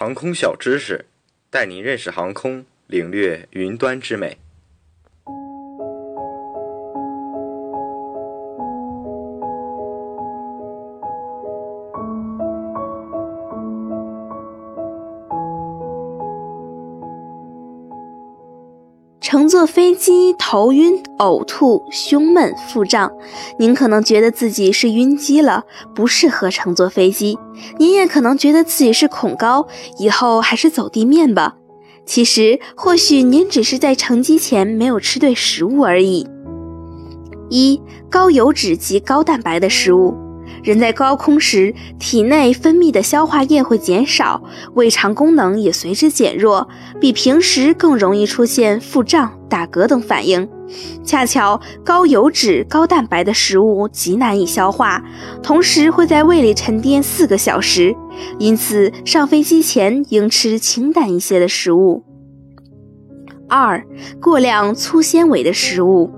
航空小知识，带您认识航空，领略云端之美。乘坐飞机头晕、呕吐、胸闷、腹胀，您可能觉得自己是晕机了，不适合乘坐飞机。您也可能觉得自己是恐高，以后还是走地面吧。其实，或许您只是在乘机前没有吃对食物而已。一、高油脂及高蛋白的食物。人在高空时，体内分泌的消化液会减少，胃肠功能也随之减弱，比平时更容易出现腹胀、打嗝等反应。恰巧高油脂、高蛋白的食物极难以消化，同时会在胃里沉淀四个小时，因此上飞机前应吃清淡一些的食物。二、过量粗纤维的食物。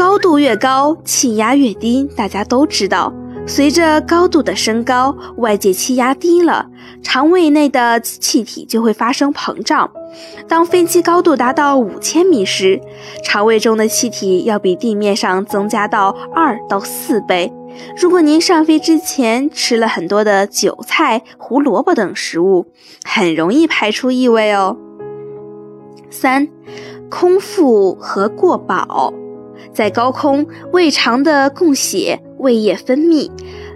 高度越高，气压越低，大家都知道。随着高度的升高，外界气压低了，肠胃内的气体就会发生膨胀。当飞机高度达到五千米时，肠胃中的气体要比地面上增加到二到四倍。如果您上飞之前吃了很多的韭菜、胡萝卜等食物，很容易排出异味哦。三，空腹和过饱。在高空，胃肠的供血、胃液分泌、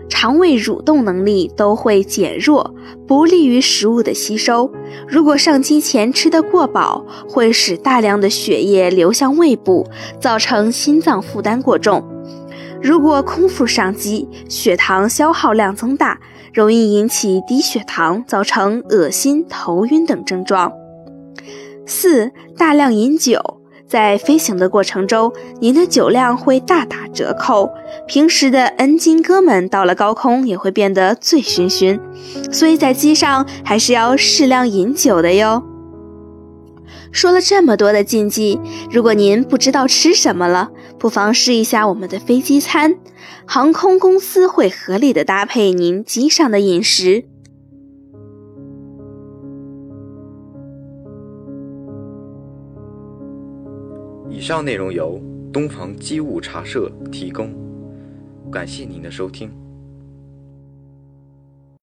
肠胃蠕动能力都会减弱，不利于食物的吸收。如果上机前吃得过饱，会使大量的血液流向胃部，造成心脏负担过重。如果空腹上机，血糖消耗量增大，容易引起低血糖，造成恶心、头晕等症状。四、大量饮酒。在飞行的过程中，您的酒量会大打折扣。平时的 N 金哥们到了高空也会变得醉醺醺，所以在机上还是要适量饮酒的哟。说了这么多的禁忌，如果您不知道吃什么了，不妨试一下我们的飞机餐，航空公司会合理的搭配您机上的饮食。以上内容由东方机务茶社提供，感谢您的收听。